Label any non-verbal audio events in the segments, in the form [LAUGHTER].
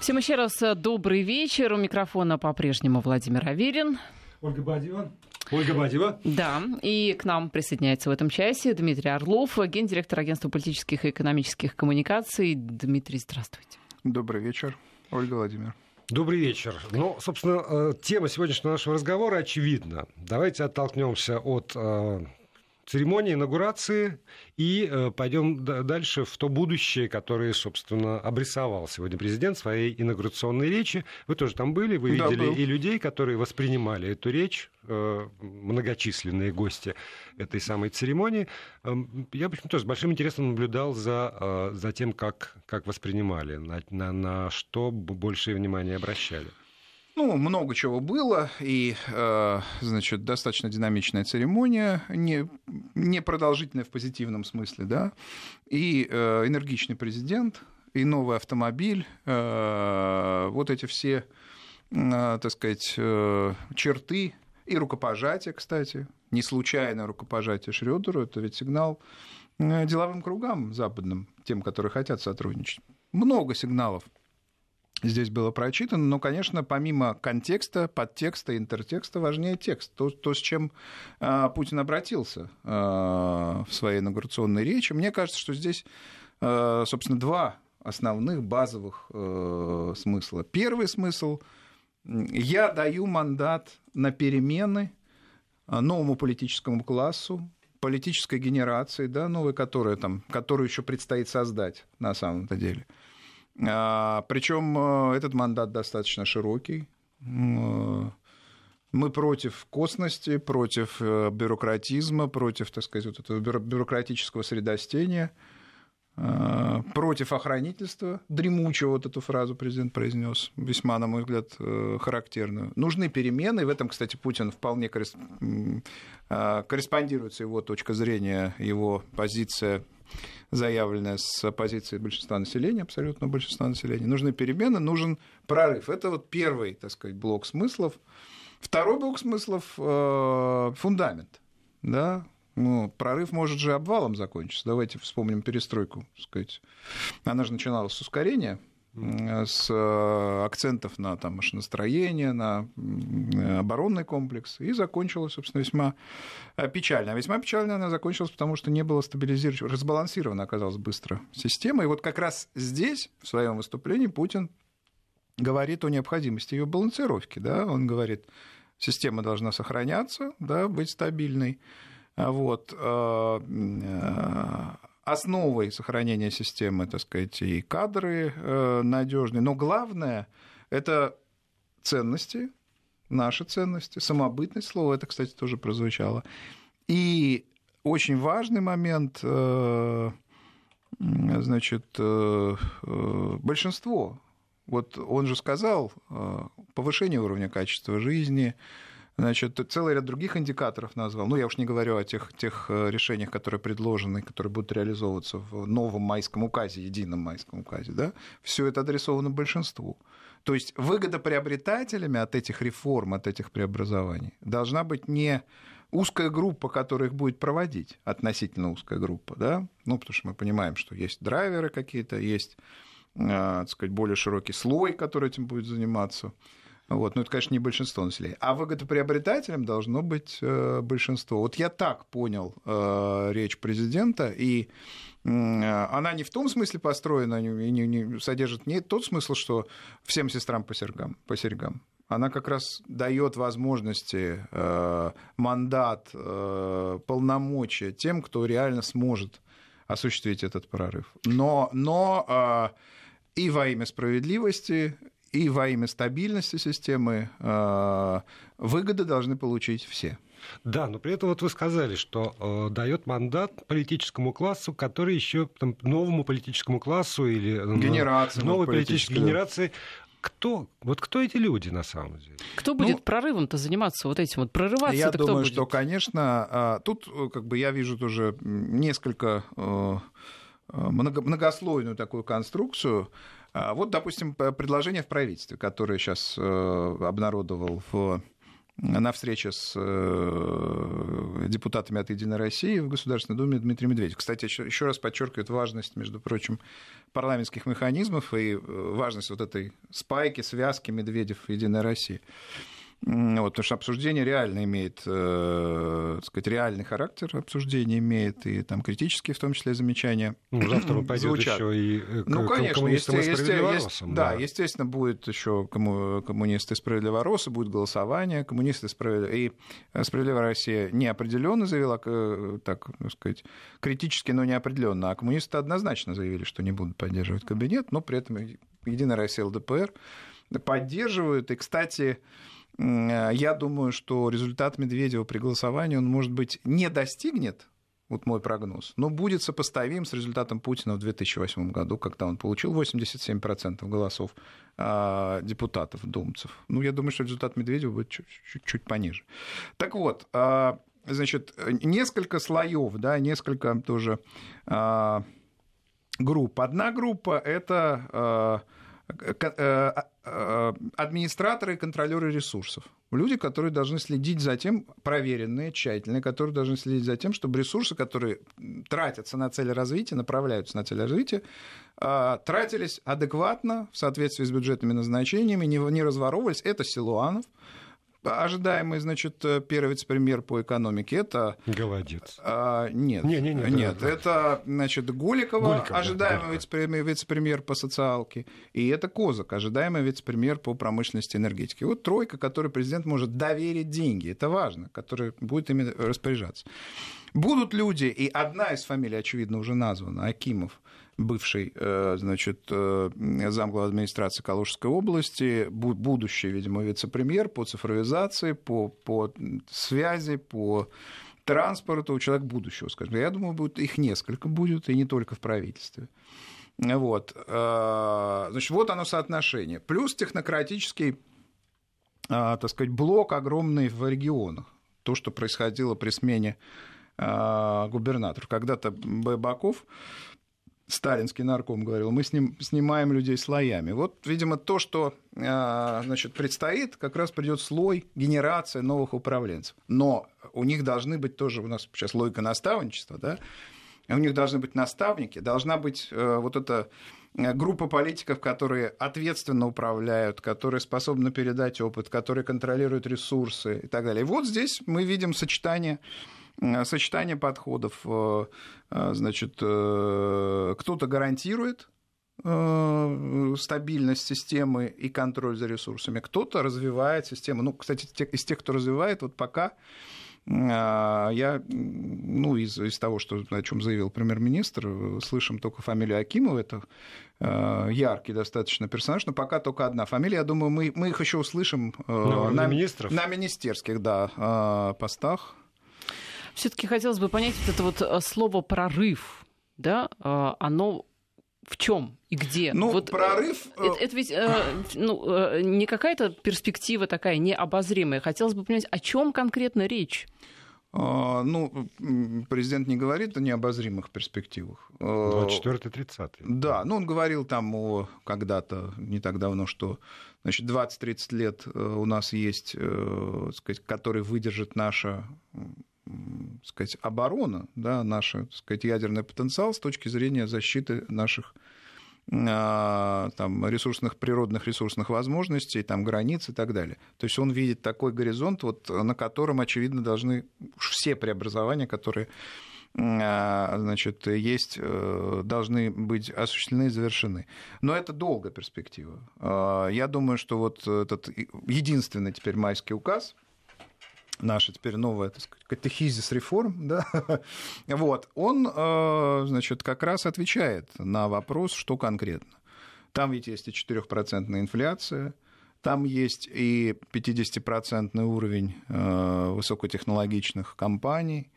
Всем еще раз э, добрый вечер. У микрофона по-прежнему Владимир Аверин. Ольга Бадьева. Ольга Бадьева. Да, и к нам присоединяется в этом часе Дмитрий Орлов, гендиректор агентства политических и экономических коммуникаций. Дмитрий, здравствуйте. Добрый вечер, Ольга Владимир. Добрый вечер. Ну, собственно, э, тема сегодняшнего нашего разговора очевидна. Давайте оттолкнемся от э, церемонии инаугурации и э, пойдем дальше в то будущее, которое, собственно, обрисовал сегодня президент в своей инаугурационной речи. Вы тоже там были, вы видели да, и людей, которые воспринимали эту речь, э, многочисленные гости этой самой церемонии. Эм, я, в общем, тоже с большим интересом наблюдал за, э, за тем, как, как воспринимали, на, на, на что большее внимание обращали. Ну, много чего было, и, э, значит, достаточно динамичная церемония, не, не продолжительная в позитивном смысле, да, и э, энергичный президент, и новый автомобиль, э, вот эти все, так сказать, черты, и рукопожатие, кстати, не случайно рукопожатие Шрёдеру, это ведь сигнал деловым кругам западным, тем, которые хотят сотрудничать. Много сигналов здесь было прочитано. Но, конечно, помимо контекста, подтекста, интертекста, важнее текст. То, то с чем э, Путин обратился э, в своей инаугурационной речи. Мне кажется, что здесь, э, собственно, два основных базовых э, смысла. Первый смысл – я даю мандат на перемены новому политическому классу, политической генерации, да, новой, которая там, которую еще предстоит создать на самом-то деле – Причем э, этот мандат достаточно широкий. Э, мы против косности, против э, бюрократизма, против, так сказать, вот этого бюрократического средостения, против охранительства, дремучего, вот эту фразу президент произнес, весьма, на мой взгляд, характерную. Нужны перемены, и в этом, кстати, Путин вполне корреспондирует с его точка зрения, его позиция заявленная с позиции большинства населения, абсолютно большинства населения. Нужны перемены, нужен прорыв. Это вот первый, так сказать, блок смыслов. Второй блок смыслов э, фундамент. Да? Ну, прорыв может же обвалом закончиться. Давайте вспомним перестройку. Так сказать. Она же начиналась с ускорения, с э, акцентов на там, машиностроение, на оборонный комплекс, и закончилась, собственно, весьма э, печально. А весьма печально она закончилась, потому что не было стабилизировано, разбалансирована оказалась быстро система. И вот как раз здесь, в своем выступлении, Путин говорит о необходимости ее балансировки. Да? Он говорит, система должна сохраняться, да, быть стабильной. Вот э, основой сохранения системы, так сказать, и кадры э, надежные. Но главное – это ценности, наши ценности, самобытность слова, это, кстати, тоже прозвучало. И очень важный момент, э, значит, э, большинство, вот он же сказал, повышение уровня качества жизни, Значит, целый ряд других индикаторов назвал. Ну, я уж не говорю о тех, тех э, решениях, которые предложены, которые будут реализовываться в новом майском указе, едином майском указе. Да? Все это адресовано большинству. То есть выгодоприобретателями от этих реформ, от этих преобразований должна быть не узкая группа, которая их будет проводить, относительно узкая группа, да, ну, потому что мы понимаем, что есть драйверы какие-то, есть, э, так сказать, более широкий слой, который этим будет заниматься, вот. Но это, конечно, не большинство населения. А выгодоприобретателем должно быть э, большинство. Вот я так понял э, речь президента, и она не в том смысле построена и не, не, содержит не тот смысл, что всем сестрам по серьгам. По серьгам. Она как раз дает возможности, э, мандат, э, полномочия тем, кто реально сможет осуществить этот прорыв. Но, но э, и во имя справедливости, и во имя стабильности системы э, выгоды должны получить все. Да, но при этом вот вы сказали, что э, дает мандат политическому классу, который еще там, новому политическому классу или э, Генерации, новой политической генерации. Кто, вот кто эти люди на самом деле? Кто будет ну, прорывом-то заниматься вот этим вот прорываться? Я думаю, кто будет? что, конечно, а, тут э, как бы я вижу тоже несколько э, многослойную такую конструкцию. А вот, допустим, предложение в правительстве, которое сейчас э, обнародовал в на встрече с э, депутатами от «Единой России» в Государственной Думе Дмитрий Медведев. Кстати, еще раз подчеркивает важность, между прочим, парламентских механизмов и важность вот этой спайки, связки Медведев-Единая Россия. Вот, потому что обсуждение реально имеет, э, так сказать, реальный характер обсуждения имеет, и там критические, в том числе, замечания ну, Завтра пойдет звучат. еще и э, ну, конечно, коммунистам есть, и справедливоросам. Да, да, естественно, будет еще комму, коммунисты и справедливоросы, будет голосование, коммунисты справед... и э, справедливая Россия неопределенно заявила, так сказать, критически, но неопределенно, а коммунисты однозначно заявили, что не будут поддерживать кабинет, но при этом Единая Россия ЛДПР поддерживают. И, кстати, Э, я думаю, что результат Медведева при голосовании, он, может быть, не достигнет, вот мой прогноз, но будет сопоставим с результатом Путина в 2008 году, когда он получил 87% голосов а, депутатов, думцев. Ну, я думаю, что результат Медведева будет чуть-чуть пониже. Так вот, а, значит, несколько слоев, да, несколько тоже а, групп. Одна группа — это Э, э, администраторы и контролеры ресурсов. Люди, которые должны следить за тем, проверенные, тщательные, которые должны следить за тем, чтобы ресурсы, которые тратятся на цели развития, направляются на цели развития, э, тратились адекватно, в соответствии с бюджетными назначениями, не разворовывались. Это Силуанов, ожидаемый, значит, э, первый вице-премьер по экономике, это... Голодец. А, нет, не, не, не, нет, да, это, значит, Голикова, Голиков, ожидаемый да, вице-премьер, вице-премьер по социалке, и это Козак, ожидаемый вице-премьер по промышленности и энергетике. Вот тройка, которой президент может доверить деньги, это важно, который будет ими распоряжаться. Будут люди, и одна из фамилий, очевидно, уже названа, Акимов, бывший, э, значит, э, замглава администрации Калужской области, будущий, видимо, вице-премьер по цифровизации, по, по связи, по транспорту, человек будущего, скажем. Я думаю, будет, их несколько будет, и не только в правительстве. Вот. Э, значит, вот оно соотношение. Плюс технократический, так сказать, блок огромный в регионах. То, что происходило при смене губернаторов. Когда-то Байбаков сталинский нарком говорил, мы с ним снимаем людей слоями. Вот, видимо, то, что а, значит, предстоит, как раз придет слой, генерация новых управленцев. Но у них должны быть тоже, у нас сейчас логика наставничества, да, у них должны быть наставники, должна быть э, вот эта э, группа политиков, которые ответственно управляют, которые способны передать опыт, которые контролируют ресурсы и так далее. И вот здесь мы видим сочетание сочетание подходов. Э, э, значит, кто-то гарантирует стабильность системы и контроль за ресурсами, кто-то развивает систему. Ну, кстати, из тех, кто развивает, вот пока я, ну, из, из того, что, о чем заявил премьер-министр, слышим только фамилию Акимова, это яркий достаточно персонаж, но пока только одна фамилия. Я думаю, мы, мы их еще услышим на, на, министров? на министерских да, постах. Все-таки хотелось бы понять вот это вот э, слово прорыв, да, э, оно в чем и где? Ну, вот, э, прорыв... Это, это ведь э, ну, не какая-то перспектива такая необозримая. Хотелось бы понять, о чем конкретно речь? А, ну, президент не говорит о необозримых перспективах. 24-30. Да, ну он говорил там о когда-то, не так давно, что значит, 20-30 лет у нас есть, сказать, который выдержит наша сказать, оборона, да, наш сказать, ядерный потенциал с точки зрения защиты наших а, там, ресурсных, природных ресурсных возможностей, там, границ и так далее. То есть он видит такой горизонт, вот, на котором, очевидно, должны все преобразования, которые а, значит, есть, э, должны быть осуществлены и завершены. Но это долгая перспектива. А, я думаю, что вот этот единственный теперь майский указ, наша теперь новая, так сказать, катехизис реформ, да, [LAUGHS] вот, он, э, значит, как раз отвечает на вопрос, что конкретно. Там ведь есть и 4% инфляция, там есть и 50% уровень э, высокотехнологичных компаний,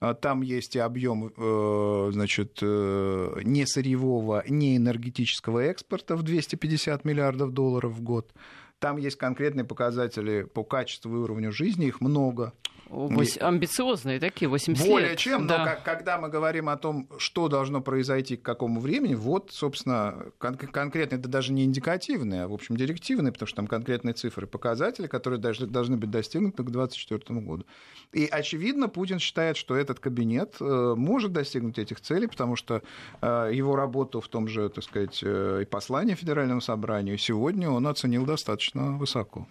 а там есть и объем э, значит, не сырьевого, не энергетического экспорта в 250 миллиардов долларов в год. Там есть конкретные показатели по качеству и уровню жизни, их много. Амбициозные такие, 80 Более лет. чем, да. но как, когда мы говорим о том, что должно произойти к какому времени, вот, собственно, кон- конкретно это даже не индикативные, а, в общем, директивные, потому что там конкретные цифры, показатели, которые даже должны быть достигнуты к 2024 году. И, очевидно, Путин считает, что этот кабинет э, может достигнуть этих целей, потому что э, его работу в том же, так сказать, э, и послании Федеральному собранию сегодня он оценил достаточно высоко.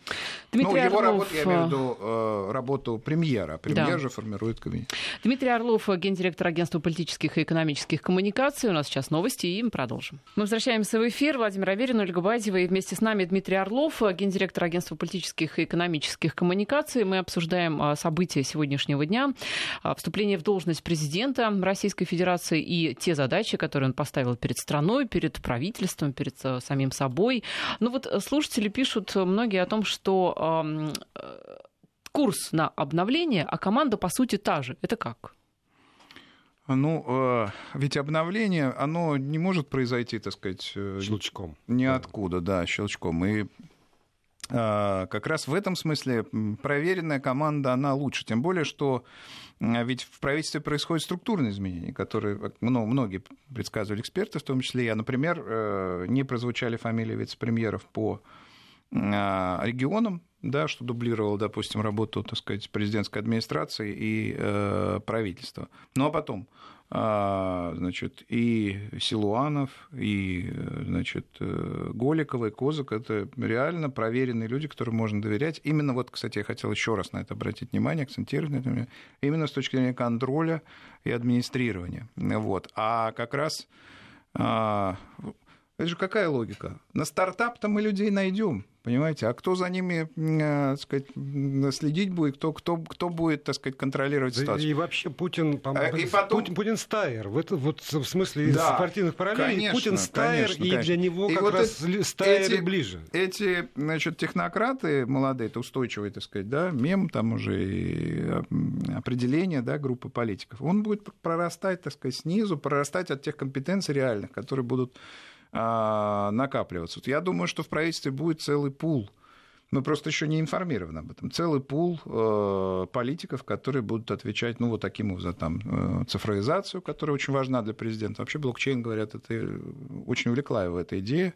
Дмитрий ну, его Орлов, работу, я имею в виду работу премьера. А Премьер Да. же формирует кабинет. Дмитрий Орлов, гендиректор агентства политических и экономических коммуникаций. У нас сейчас новости, и мы продолжим. Мы возвращаемся в эфир. Владимир Аверин, Ольга Бадьева, и вместе с нами Дмитрий Орлов, гендиректор агентства политических и экономических коммуникаций. Мы обсуждаем а, события сегодняшнего дня, а, вступление в должность президента Российской Федерации и те задачи, которые он поставил перед страной, перед правительством, перед а, самим собой. Ну вот э, слушатели пишут многие о том, что э, курс на обновление, а команда, по сути, та же. Это как? Ну, э, ведь обновление, оно не может произойти, так сказать, э, Щелчком. ниоткуда, да, щелчком. И э, как раз в этом смысле проверенная команда, она лучше. Тем более, что ведь в правительстве происходят структурные изменения, которые ну, многие предсказывали эксперты, в том числе я. Например, не прозвучали фамилии вице-премьеров по э, регионам, да, что дублировало, допустим, работу, так сказать, президентской администрации и э, правительства. Ну а потом, а, значит, и Силуанов, и, э, значит, э, Голикова, и Козак – это реально проверенные люди, которым можно доверять. Именно вот, кстати, я хотел еще раз на это обратить внимание, акцентировать на этом, именно с точки зрения контроля и администрирования. Вот. А как раз а, это же какая логика? На стартап-то мы людей найдем, понимаете? А кто за ними, э, так сказать, следить будет, кто, кто, кто будет, так сказать, контролировать Да ситуацию? И вообще Путин, по-моему, А, и потом- Путин, Путин стайер. В, это, вот в смысле из Да, спортивных параллелей конечно, Путин стайер, конечно, и конечно. для него И как вот раз эти- стайеры эти- ближе. Эти, значит, технократы молодые, это устойчивый, так сказать, да, мем, там уже и определение, да, группы политиков, он будет прорастать, так сказать, снизу, прорастать от тех компетенций реальных, которые будут накапливаться. Вот я думаю, что в правительстве будет целый пул мы просто еще не информированы об этом. Целый пул э, политиков, которые будут отвечать, ну, вот таким образом, там, э, цифровизацию, которая очень важна для президента. Вообще блокчейн, говорят, это э, очень увлекла его эта идея,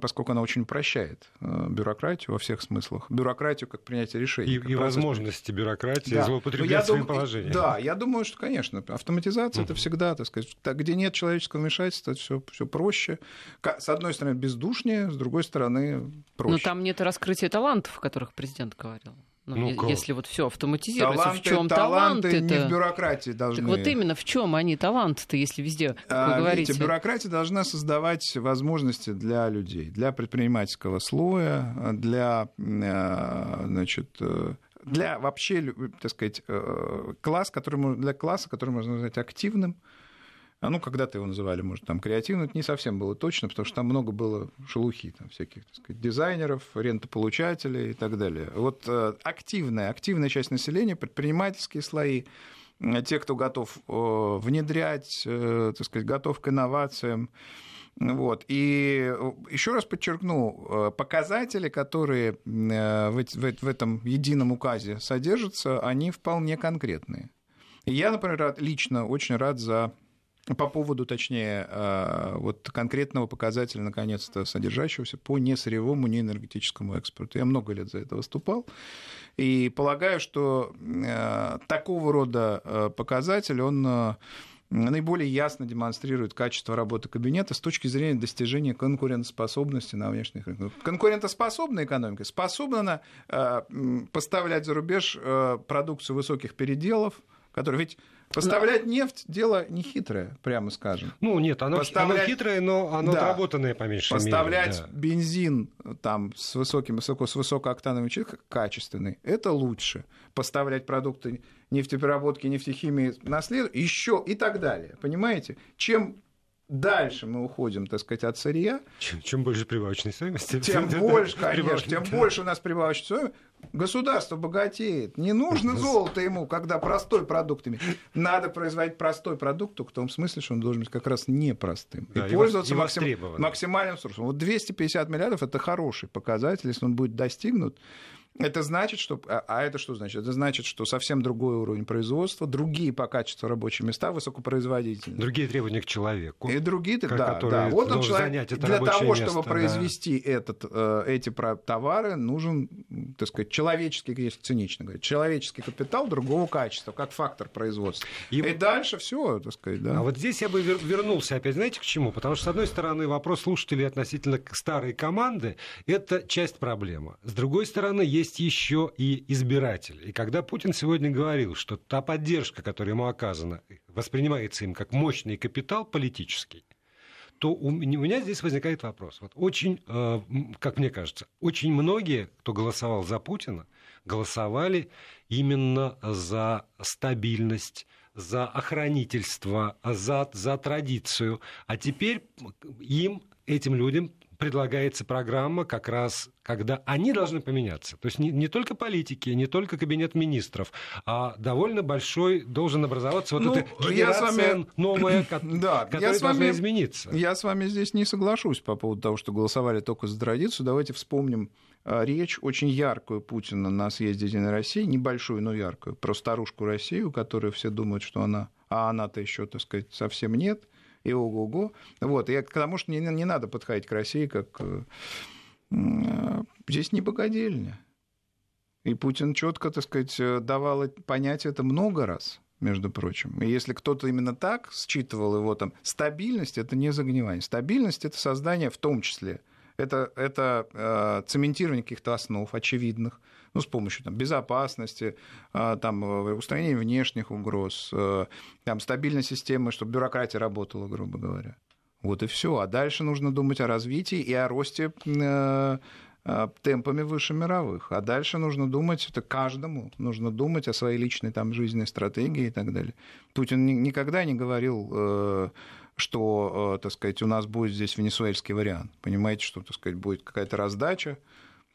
поскольку она очень упрощает э, бюрократию во всех смыслах. Бюрократию как принятие решений. И, как и возможности бюрократии да. злоупотреблять Ну, я своим дум- положением. Да, я думаю, что, конечно, автоматизация это всегда, так сказать, так, где нет человеческого вмешательства, все, все проще. С одной стороны, бездушнее, с другой стороны, проще. Но там нет раскрытия талантов, о которых президент говорил. Ну, Ну, если вот все автоматизируется, таланты, в чем таланты таланты не в бюрократии должны. Так вот именно в чем они таланты-то, если везде, как А, вы говорите. Видите, бюрократия должна создавать возможности для людей, для предпринимательского слоя, для, э, значит, э, для вообще, так сказать, э, класс, который, для класса, который можно назвать активным. А ну, когда-то его называли, может, там, креативным, это не совсем было точно, потому что там много было шелухи, там, всяких, так сказать, дизайнеров, рентополучателей и так далее. Вот э, активная, активная часть населения, предпринимательские слои, э, те, кто готов э, внедрять, так сказать, готов к инновациям. Вот. И еще раз подчеркну, показатели, которые в в этом едином указе содержатся, они вполне конкретные. И я, например, рад- лично очень рад за по поводу, точнее, э, вот конкретного показателя, наконец-то, содержащегося по несырьевому, неэнергетическому экспорту. Я много лет за это выступал. И полагаю, что э, такого рода э, показатель, он наиболее ясно демонстрирует качество работы кабинета с точки зрения достижения конкурентоспособности на внешних рынках. Конкурентоспособная экономика способна поставлять за рубеж продукцию высоких переделов, которые ведь поставлять нефть дело нехитрое, прямо скажем. Ну, нет, оно, Поставлять- оно хитрое, но оно Да. отработанное по меньшей Поставлять мере. да. бензин там, с, высоким, высоко, с высокооктановым чипом качественный, это лучше. Поставлять продукты нефтепереработки, нефтехимии на след еще и так далее. Понимаете? Чем дальше мы уходим, так сказать, от сырья, Чем, чем больше прибавочной стоимости, тем [LAUGHS] да, больше, да, конечно, тем да. больше у нас прибавочной стоимости. Государство богатеет. Не нужно золото ему, когда простой продукт имеет. Надо производить простой продукт, только в том смысле, что он должен быть как раз непростым. Да, и и пользоваться и максим- максимальным ресурсом. Вот 250 миллиардов – это хороший показатель. Если он будет достигнут, Это значит, что... А, а это что значит? Это значит, что совсем другой уровень производства, другие по качеству рабочие места, высокопроизводительные. Другие требования к человеку. И другие, да, да. Вот он человек, для того, место, чтобы да. произвести этот, э, эти товары, нужен, так сказать, человеческий, если цинично говорить, человеческий капитал другого качества, как фактор производства. И, и дальше все, так сказать, да. А вот здесь я бы вернулся опять, знаете, к чему? Потому что, с одной стороны, вопрос слушателей относительно старой команды – это часть проблемы. С другой стороны, есть еще и избиратели. И когда Путин сегодня говорил, что та поддержка, которая ему оказана, воспринимается им как мощный капитал политический, то у меня здесь возникает вопрос. Вот очень, э, как мне кажется, очень многие, кто голосовал за Путина, голосовали именно за стабильность, за охранительство, за, за традицию. А теперь им, этим людям, предлагается программа как раз, когда они должны поменяться. То есть не, не только политики, не только кабинет министров, а довольно большой должен образоваться вот ну, эта генерация вами... новая, [CLEARS THROAT] да, которая я с вами, измениться. Я с вами здесь не соглашусь по поводу того, что голосовали только за традицию. Давайте вспомним а, речь очень яркую Путина на съезде Единой России, небольшую, но яркую, про старушку Россию, которую все думают, что она, а она-то еще, так сказать, совсем нет – и ого-го. Вот, и к тому, что не, не надо подходить к России как... Э, здесь не богадельня. И Путин четко, так сказать, давал понять это много раз между прочим. И если кто-то именно так считывал его там, стабильность это не загнивание. Стабильность это создание в том числе. Это, это э, цементирование каких-то основ очевидных, ну, с помощью там, безопасности, а, там, э, устранения внешних угроз, э, там, стабильной системы, чтобы бюрократия работала, грубо говоря. Вот и все. А дальше нужно думать о развитии и о росте э, темпами выше мировых. А дальше нужно думать, это каждому, нужно думать о своей личной там, жизненной стратегии и так далее. Путин никогда не говорил, что, так сказать, у нас будет здесь венесуэльский вариант. Понимаете, что, так сказать, будет какая-то раздача,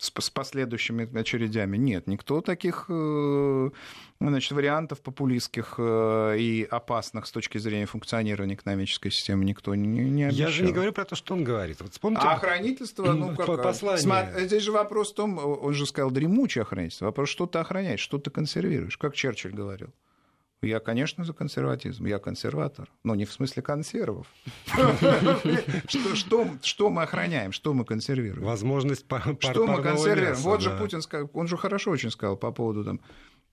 с, последующими очередями. Нет, никто таких э, значит, вариантов популистских э, и опасных с точки зрения функционирования экономической системы никто не, не обещал. Я же не говорю про то, что он говорит. Вот вспомните... А охранительство, ну, как... Послание. Здесь же вопрос в том, он же сказал дремучее охранительство. Вопрос, что ты охраняешь, что ты консервируешь, как Черчилль говорил. Я, конечно, за консерватизм. Я консерватор. Но не в смысле консервов. Что мы охраняем, что мы консервируем? Возможность Что мы консервируем? Вот же Путин сказал, он же хорошо очень сказал по поводу там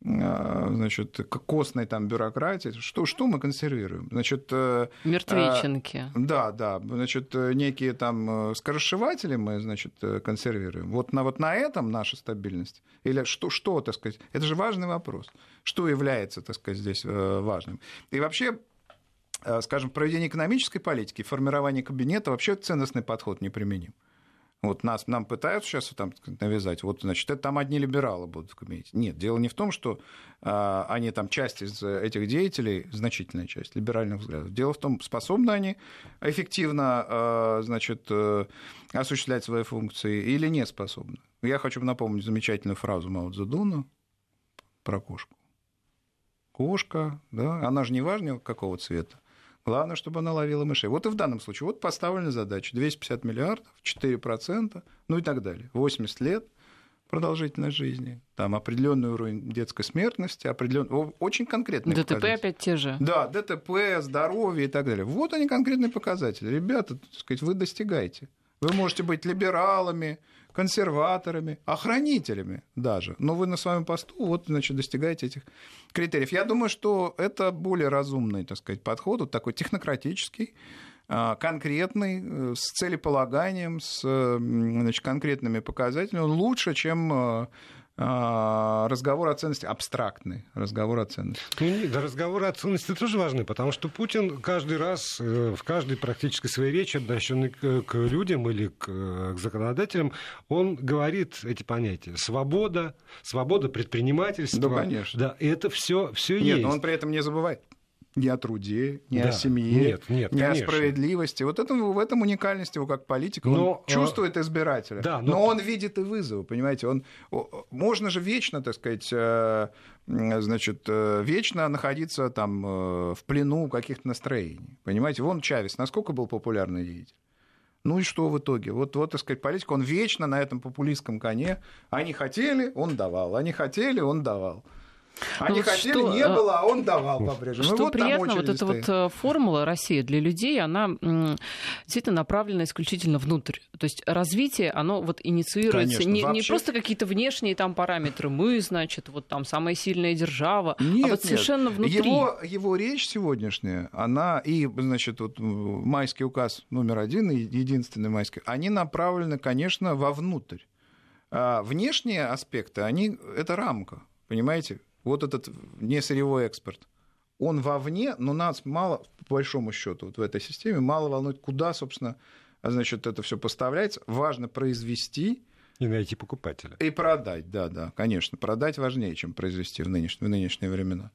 значит, костной там бюрократии. Что, что мы консервируем? Значит, э, Мертвеченки. А, да, да. Значит, некие там э, скоросшиватели мы, значит, э, консервируем. Вот на, вот на этом наша стабильность? Или что, что, так сказать? Это же важный вопрос. Что является, так сказать, здесь важным? И вообще, скажем, проведение экономической политики, формирование кабинета, вообще ценностный подход неприменим. Вот нас, нам пытаются сейчас там навязать, вот, значит, это там одни либералы будут кабинете. Нет, дело не в том, что а, они там часть из этих деятелей, значительная часть либеральных взглядов. Дело в том, способны они эффективно, а, значит, э, осуществлять свои функции или не способны. Я хочу напомнить замечательную фразу Мао Цзэдуна про кошку. Кошка, да, она же не важна какого цвета. Главное, чтобы она ловила мышей. Вот и в данном случае. Вот поставлена задача. 250 миллиардов, 4%, ну и так далее. 80 лет продолжительность жизни, там определенный уровень детской смертности, определенный, очень конкретные ДТП показатели. опять те же. Да, ДТП, здоровье и так далее. Вот они конкретные показатели. Ребята, так сказать, вы достигаете. Вы можете быть либералами, консерваторами, охранителями даже. Но вы на своем посту вот, значит, достигаете этих критериев. Я думаю, что это более разумный, так сказать, подход, вот такой технократический, а, конкретный, э, с целеполаганием, с значит, конкретными показателями, лучше, чем а, разговор о ценности абстрактный разговор о ценности. Ну, да, разговоры о ценности тоже важны, потому что Путин каждый раз э, в каждой практически своей речи, обращенной к, людям или к, к законодателям, он говорит эти понятия: свобода, свобода предпринимательства. Да, конечно. Да, и это все все есть. Нет, но он при этом не забывает ни о труде, ни да. о семье, нет, нет, ни конечно. о справедливости. Вот это, в этом уникальность его как политика. Но, он чувствует избирателя, да, но... но он видит и вызовы, понимаете. Он... Можно же вечно, так сказать, э, значит, э, вечно находиться там э, в плену каких-то настроений. Понимаете, вон Чавес, насколько был популярный деятель? Ну и что в итоге? Вот, вот, так сказать, политик, он вечно на этом популистском коне. Они хотели, он давал. Они хотели, он давал. Они ну, хотели, что, не было, а он давал по-прежнему. Что вот приятно, вот эта вот э, формула России для людей, она действительно направлена исключительно внутрь. То есть развитие, оно вот инициируется Конечно, не, вообще... не просто какие-то внешние там параметры. Мы, значит, вот там самая сильная держава, а нет, а вот совершенно нет. внутри. Его, его речь сегодняшняя, она и, значит, вот майский указ номер один, единственный майский, они направлены, конечно, вовнутрь. А внешние аспекты, они, это рамка, понимаете? Вот этот несырьевой экспорт, он вовне, но нас мало, по большому счету, вот в этой системе, мало волнует, куда, собственно, значит, это все поставляется. Важно произвести, и найти покупателя. И продать, да, да, конечно. Продать важнее, чем произвести в нынешние, в нынешние времена.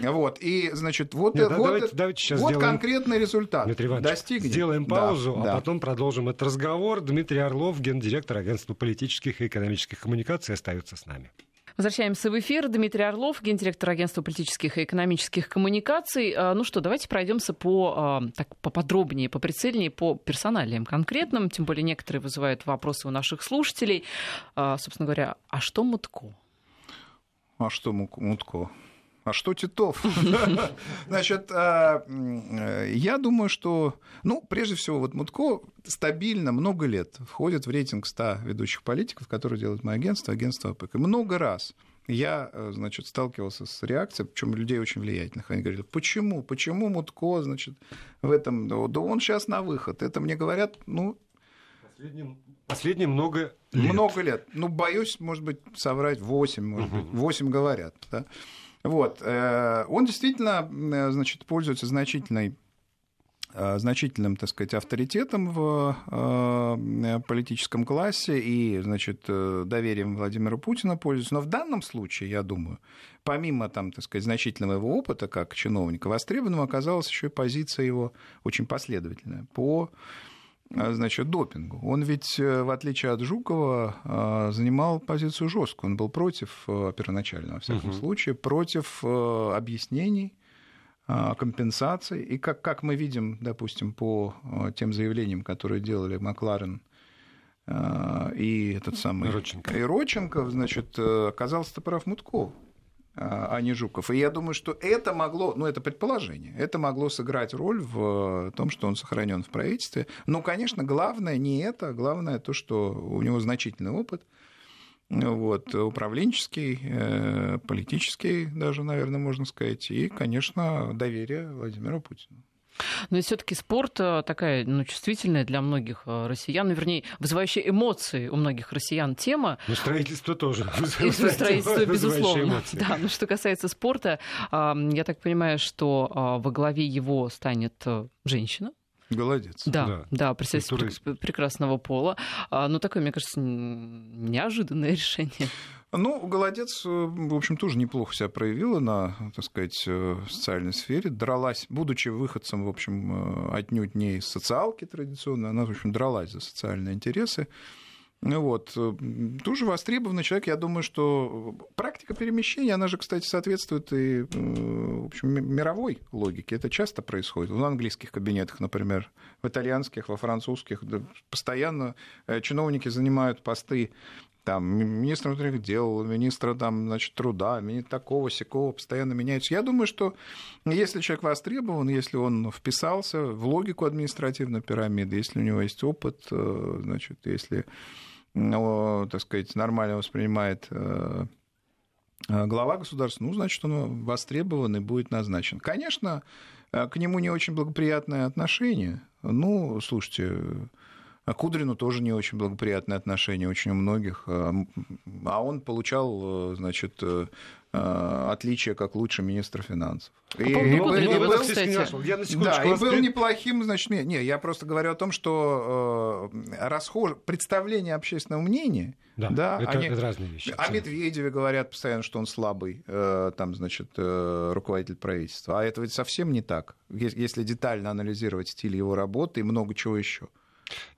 Вот, и, значит, вот, Нет, вот, давайте, давайте сейчас вот сделаем... конкретный результат. Дмитрий Иванович, Достигнем. сделаем паузу, да, а да. потом продолжим этот разговор. Дмитрий Орлов, гендиректор Агентства политических и экономических коммуникаций, остается с нами. Возвращаемся в эфир. Дмитрий Орлов, гендиректор агентства политических и экономических коммуникаций. А, ну что, давайте пройдемся по, а, так, поподробнее, поприцельнее по персоналиям конкретным. Тем более некоторые вызывают вопросы у наших слушателей. А, собственно говоря, а что Мутко? А что Мутко? А что Титов? [LAUGHS] Значит, а, я думаю, что, ну, прежде всего, вот Мутко стабильно много лет входит в рейтинг 100 ведущих политиков, которые делают мое агентство, агентство АПК. Много раз я, э, значит, сталкивался с реакцией, причем людей очень влиятельных. Они говорили, почему, почему Мутко, значит, в этом, да он сейчас на выход. Это мне говорят, ну... Последним Последние много лет. Много лет. Ну, боюсь, может быть, соврать 8, может быть. 8 говорят. Да? Вот. Э, он действительно э, значит, пользуется значительной э, значительным, так сказать, авторитетом в политическом классе и, значит, доверием Владимира Путина пользуется. Но в данном случае, я думаю, помимо, там, так сказать, значительного его опыта как чиновника, востребованным оказалась еще и позиция его очень последовательная по значит, допингу. Он ведь, э, в отличие от Жукова, а, занимал позицию жесткую. Он был против, э, первоначально, во всяком угу. случае, против э, объяснений, а, компенсаций. И как, как мы видим, допустим, по тем заявлениям, которые делали Макларен и этот самый Роченко. и Роченков, значит, оказался-то прав Мутков. А, а не Жуков. И я думаю, что это могло, ну это предположение, это могло сыграть роль в том, что он сохранен в правительстве. Но, конечно, главное не это, главное то, что у него значительный опыт, вот, управленческий, э, политический даже, наверное, можно сказать, и, конечно, доверие Владимиру Путину. Но и все-таки спорт э, такая ну, чувствительная для многих э, россиян, ну, вернее, вызывающая эмоции у многих россиян тема. Ну, строительство тоже. И строительство, безусловно. [LAUGHS] Да, но что касается спорта, я так понимаю, что а, во главе его станет э, женщина. Голодец. Да, да, да представитель прекрасного пола. А, ну, такое, мне кажется, неожиданное [LAUGHS] решение. Ну, Голодец, э, в общем, тоже неплохо себя проявила на, так сказать, э, социальной сфере. Дралась, будучи выходцем, в общем, э, отнюдь не из социалки традиционно, она, в общем, дралась за социальные интересы. Вот. Тоже востребованный человек. Я думаю, что практика перемещения, она же, кстати, соответствует и в общем, мировой логике. Это часто происходит. В английских кабинетах, например, в итальянских, во французских. Постоянно чиновники занимают посты там, министра внутренних дел, министра там, значит, труда, такого, сякого, постоянно меняются. Я думаю, что если человек востребован, если он вписался в логику административной пирамиды, если у него есть опыт, э, значит, если, ну, так сказать, нормально воспринимает э, э, глава государства, ну, значит, он востребован и будет назначен. Конечно, к нему не очень благоприятное отношение. Ну, слушайте, а Кудрину тоже не очень благоприятные отношения очень у многих. А, а он получал, э, значит, э, э, отличие как лучший министр финансов. и, и, был, и, был, Я на да, и был неплохим, значит, не, не, я просто говорю о том, что э, расхож... представление общественного мнения, да, да это, они... это разные вещи. О Медведеве говорят постоянно, что он слабый, э, там, значит, э, руководитель правительства, а это ведь совсем не так, если детально анализировать стиль его работы и много чего еще.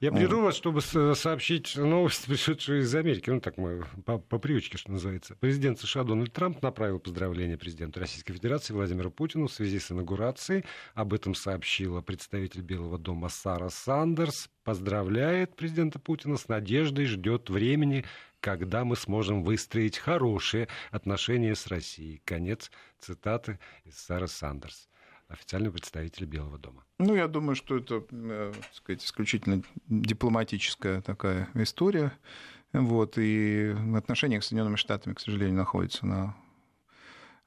Я прерву вас, чтобы сообщить новость, [LAUGHS] пришедшую из Америки. Ну, так мы по, по привычке, что называется. Президент США Дональд Трамп направил поздравления президенту Российской Федерации Владимиру Путину в связи с инаугурацией. Об этом сообщила представитель Белого дома Сара Сандерс. Поздравляет президента Путина с надеждой, ждет времени, когда мы сможем выстроить хорошие отношения с Россией. Конец цитаты из Сары Сандерс официальный представитель Белого дома. Ну, я думаю, что это, э, так сказать, исключительно дипломатическая такая история. Вот, и отношения с Соединенными Штатами, к сожалению, находятся на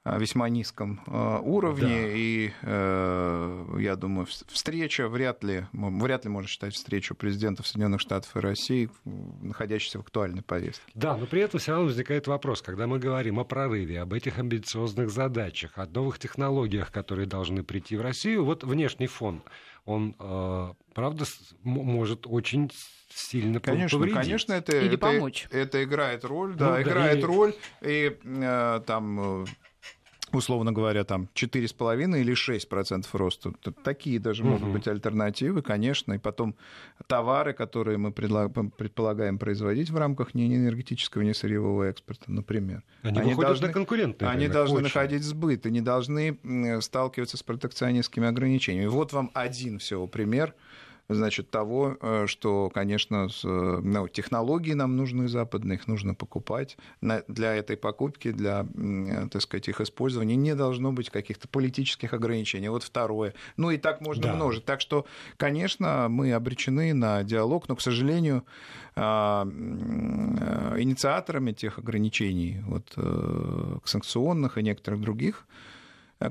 весьма низком а, уровне, да. и э, я думаю, встреча вряд ли, вряд ли можно считать встречу президентов Соединенных Штатов и России, находящейся в актуальной повестке. Да, но при этом все равно возникает вопрос, когда мы говорим о прорыве, об этих амбициозных задачах, о новых технологиях, которые должны прийти в Россию, вот внешний фон, он, э, правда, может очень сильно конечно, повредить. Конечно, это, Или это, помочь. Это играет роль, да, ну, играет да, роль, и э, там условно говоря, там 4,5 или 6% роста. Такие даже угу. могут быть альтернативы, конечно. И потом товары, которые мы предполагаем производить в рамках не энергетического, не сырьевого экспорта, например. Они, они должны, конкурентные. Они должны очень. находить сбыт и не должны сталкиваться с протекционистскими ограничениями. Вот вам один всего пример – значит, того, э, что, конечно, ну, технологии нам нужны западные, их нужно покупать. Для этой покупки, для, так сказать, их использования не должно быть каких-то политических ограничений. Вот второе. Ну и так можно да. множить. Так что, конечно, мы обречены на диалог, но, к сожалению, а, инициаторами тех ограничений, вот, э, санкционных и некоторых других, Э,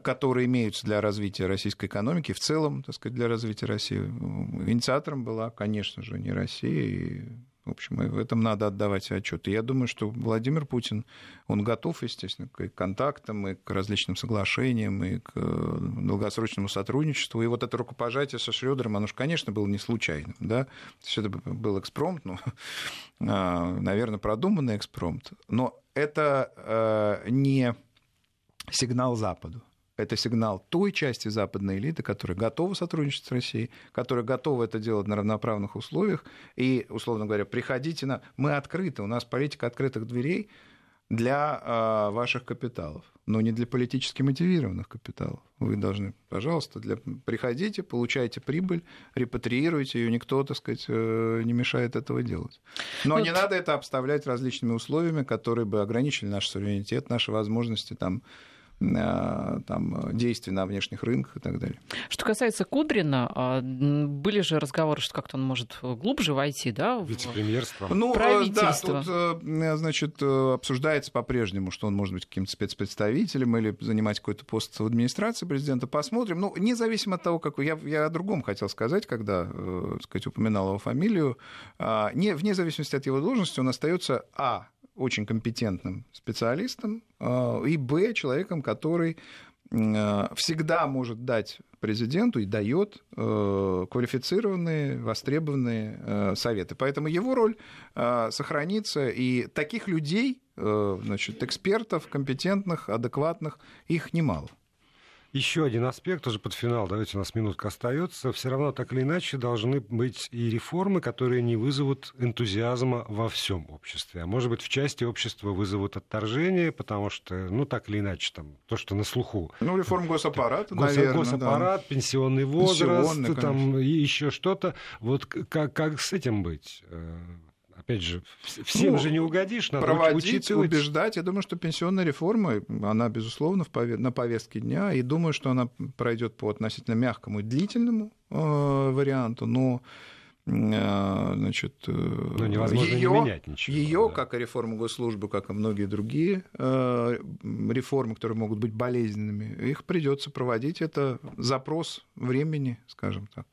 которые имеются для развития российской экономики, в целом, так сказать, для развития России. Инициатором была, конечно же, не Россия, и в общем, в этом надо отдавать отчет. И я думаю, что Владимир Путин, он готов, естественно, к контактам, и к различным соглашениям, и к э, долгосрочному сотрудничеству. И вот это рукопожатие со Шрёдером, оно же, конечно, было не случайным. Да? Есть это был экспромт, ну, [LAUGHS] а, наверное, продуманный экспромт. Но это э, не сигнал Западу это сигнал той части западной элиты, которая готова сотрудничать с Россией, которая готова это делать на равноправных условиях. И, условно говоря, приходите на... Мы открыты, у нас политика открытых дверей для э, ваших капиталов, но не для политически мотивированных капиталов. Вы должны, пожалуйста, для... приходите, получайте прибыль, репатриируйте ее, никто, так сказать, э, не мешает этого делать. Но вот. не надо это обставлять различными условиями, которые бы ограничили наш суверенитет, наши возможности там там, действий на внешних рынках и так далее. Что касается Кудрина, а, были же разговоры, что как-то он может глубже войти, да? В Вице-премьерство. Ну, э, да, тут, э, значит, обсуждается по-прежнему, что он может быть каким-то спецпредставителем или занимать какой-то пост в администрации президента. Посмотрим. Ну, независимо от того, какой... Я, я о другом хотел сказать, когда, так сказать, упоминал его фамилию. А, не, вне зависимости от его должности он остается, а, очень компетентным специалистом, а, и, б, человеком, который а, всегда может дать президенту и дает э, квалифицированные, востребованные э, советы. Поэтому его роль э, сохранится, и таких людей, значит, экспертов, компетентных, адекватных, их немало. Еще один аспект, тоже под финал, давайте у нас минутка остается. Все равно так или иначе должны быть и реформы, которые не вызовут энтузиазма во всем обществе. А может быть, в части общества вызовут отторжение, потому что, ну, так или иначе, там, то, что на слуху. Ну, реформа госаппарата, Гос, наверное. Госаппарат, да. пенсионный возраст, Пенсионный, там, и еще что-то. Вот как, как с этим быть? Э, опять же, всем ну, же не угодишь, надо проводить, учитывать. убеждать. Я думаю, что пенсионная реформа, она, безусловно, на повестке дня, и думаю, что она пройдет по относительно мягкому и длительному э, варианту, но э, значит, э, но невозможно ее, не менять ничего. Ее, да. как и реформу госслужбы, как и многие другие реформы, которые могут быть болезненными, их придется проводить. Это запрос времени, скажем так.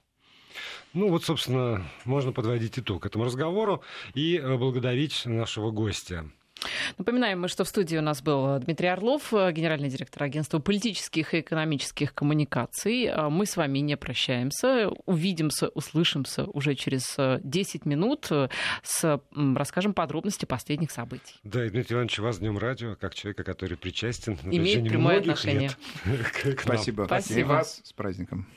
Ну вот, собственно, можно подводить итог этому разговору и э, благодарить нашего гостя. Напоминаем мы, что в студии у нас был Дмитрий Орлов, генеральный директор агентства политических и экономических коммуникаций. Мы с вами не прощаемся. Увидимся, услышимся уже через 10 минут. С, расскажем подробности последних событий. Да, и Дмитрий Иванович, вас Днем радио, как человека, который причастен. Имеет прямое отношение. [LAUGHS] Спасибо. Спасибо. И вас с праздником.